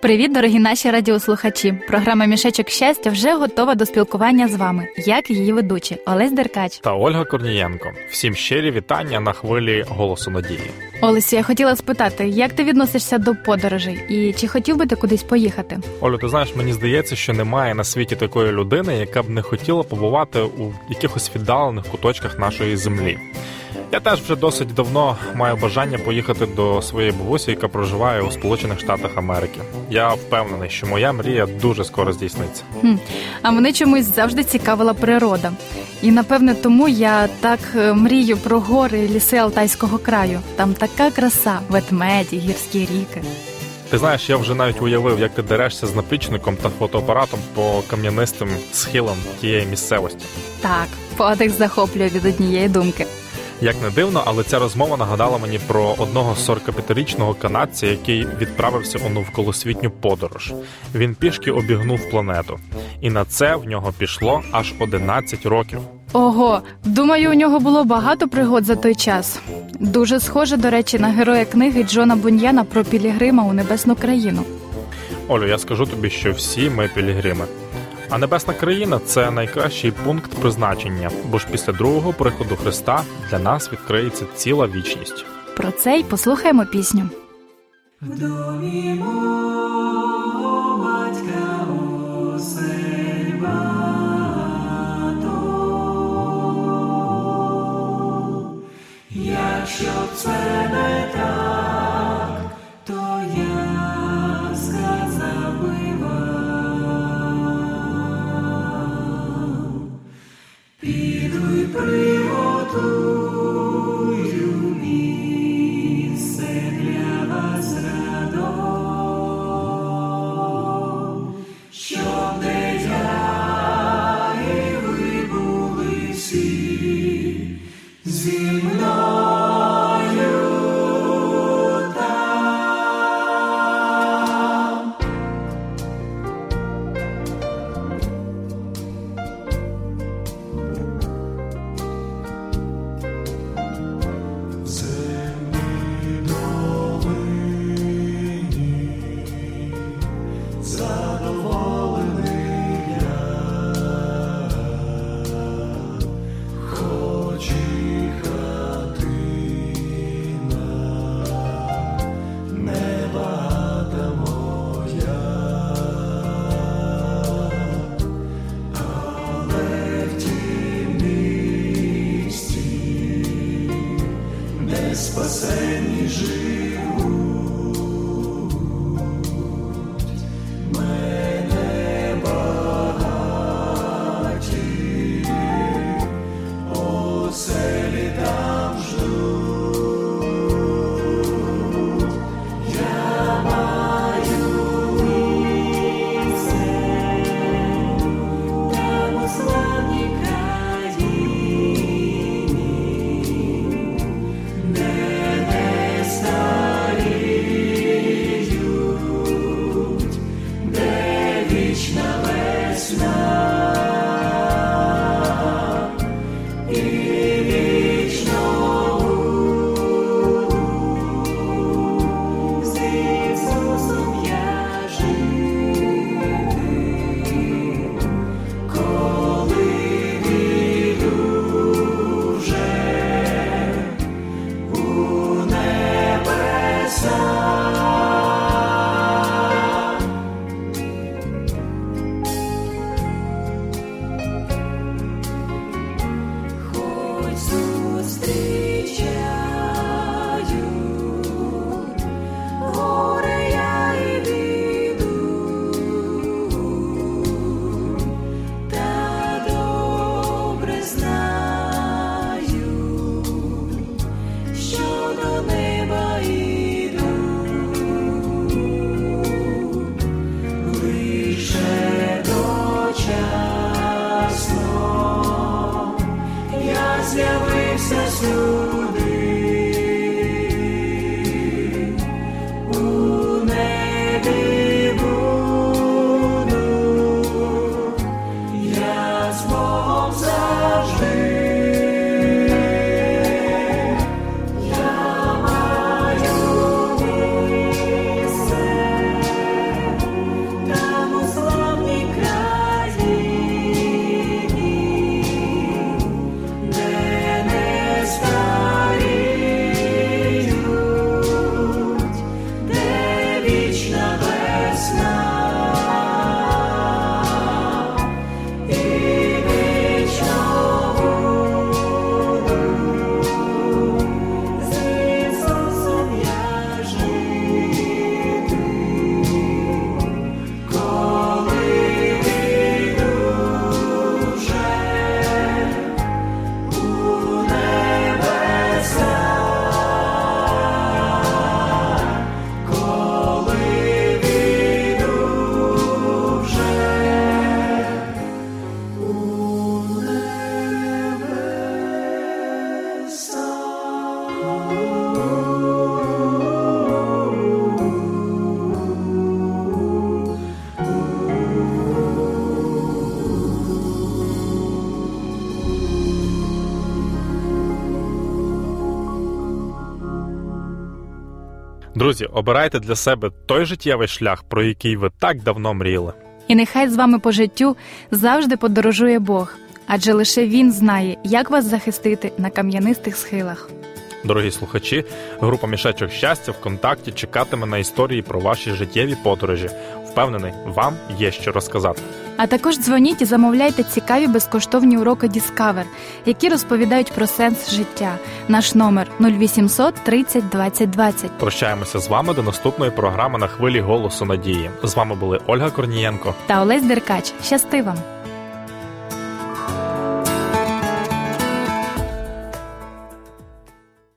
Привіт, дорогі наші радіослухачі! Програма Мішечок щастя вже готова до спілкування з вами, як її ведучі Олесь Деркач та Ольга Корнієнко. Всім щирі вітання на хвилі голосу надії. Олесю, я хотіла спитати, як ти відносишся до подорожей і чи хотів би ти кудись поїхати? Олю, ти знаєш, мені здається, що немає на світі такої людини, яка б не хотіла побувати у якихось віддалених куточках нашої землі. Я теж вже досить давно маю бажання поїхати до своєї бабусі, яка проживає у Сполучених Штатах Америки. Я впевнений, що моя мрія дуже скоро здійсниться. Хм, А мене чомусь завжди цікавила природа. І напевне тому я так е, мрію про гори і ліси Алтайського краю. Там така краса, ведмеді, гірські ріки. Ти знаєш, я вже навіть уявив, як ти дерешся з наплічником та фотоапаратом по кам'янистим схилам тієї місцевості. Так, подих захоплює від однієї думки. Як не дивно, але ця розмова нагадала мені про одного 45-річного канадця, який відправився у навколосвітню подорож. Він пішки обігнув планету, і на це в нього пішло аж 11 років. Ого, думаю, у нього було багато пригод за той час. Дуже схоже, до речі, на героя книги Джона Буньяна про Пілігрима у небесну країну. Олю, я скажу тобі, що всі ми пілігрими. А небесна країна це найкращий пункт призначення, бо ж після другого приходу Христа для нас відкриється ціла вічність. Про це й послухаємо пісню. В домі Himla. де спасені Jesus. Друзі, обирайте для себе той життєвий шлях, про який ви так давно мріяли. І нехай з вами по життю завжди подорожує Бог, адже лише Він знає, як вас захистити на кам'янистих схилах. Дорогі слухачі, група мішечок щастя ВКонтакті чекатиме на історії про ваші життєві подорожі. Впевнений, вам є що розказати. А також дзвоніть і замовляйте цікаві безкоштовні уроки Discover, які розповідають про сенс життя. Наш номер 0800 30 20 20. Прощаємося з вами до наступної програми на хвилі голосу надії. З вами були Ольга Корнієнко. Та Олесь Деркач. Щасти вам!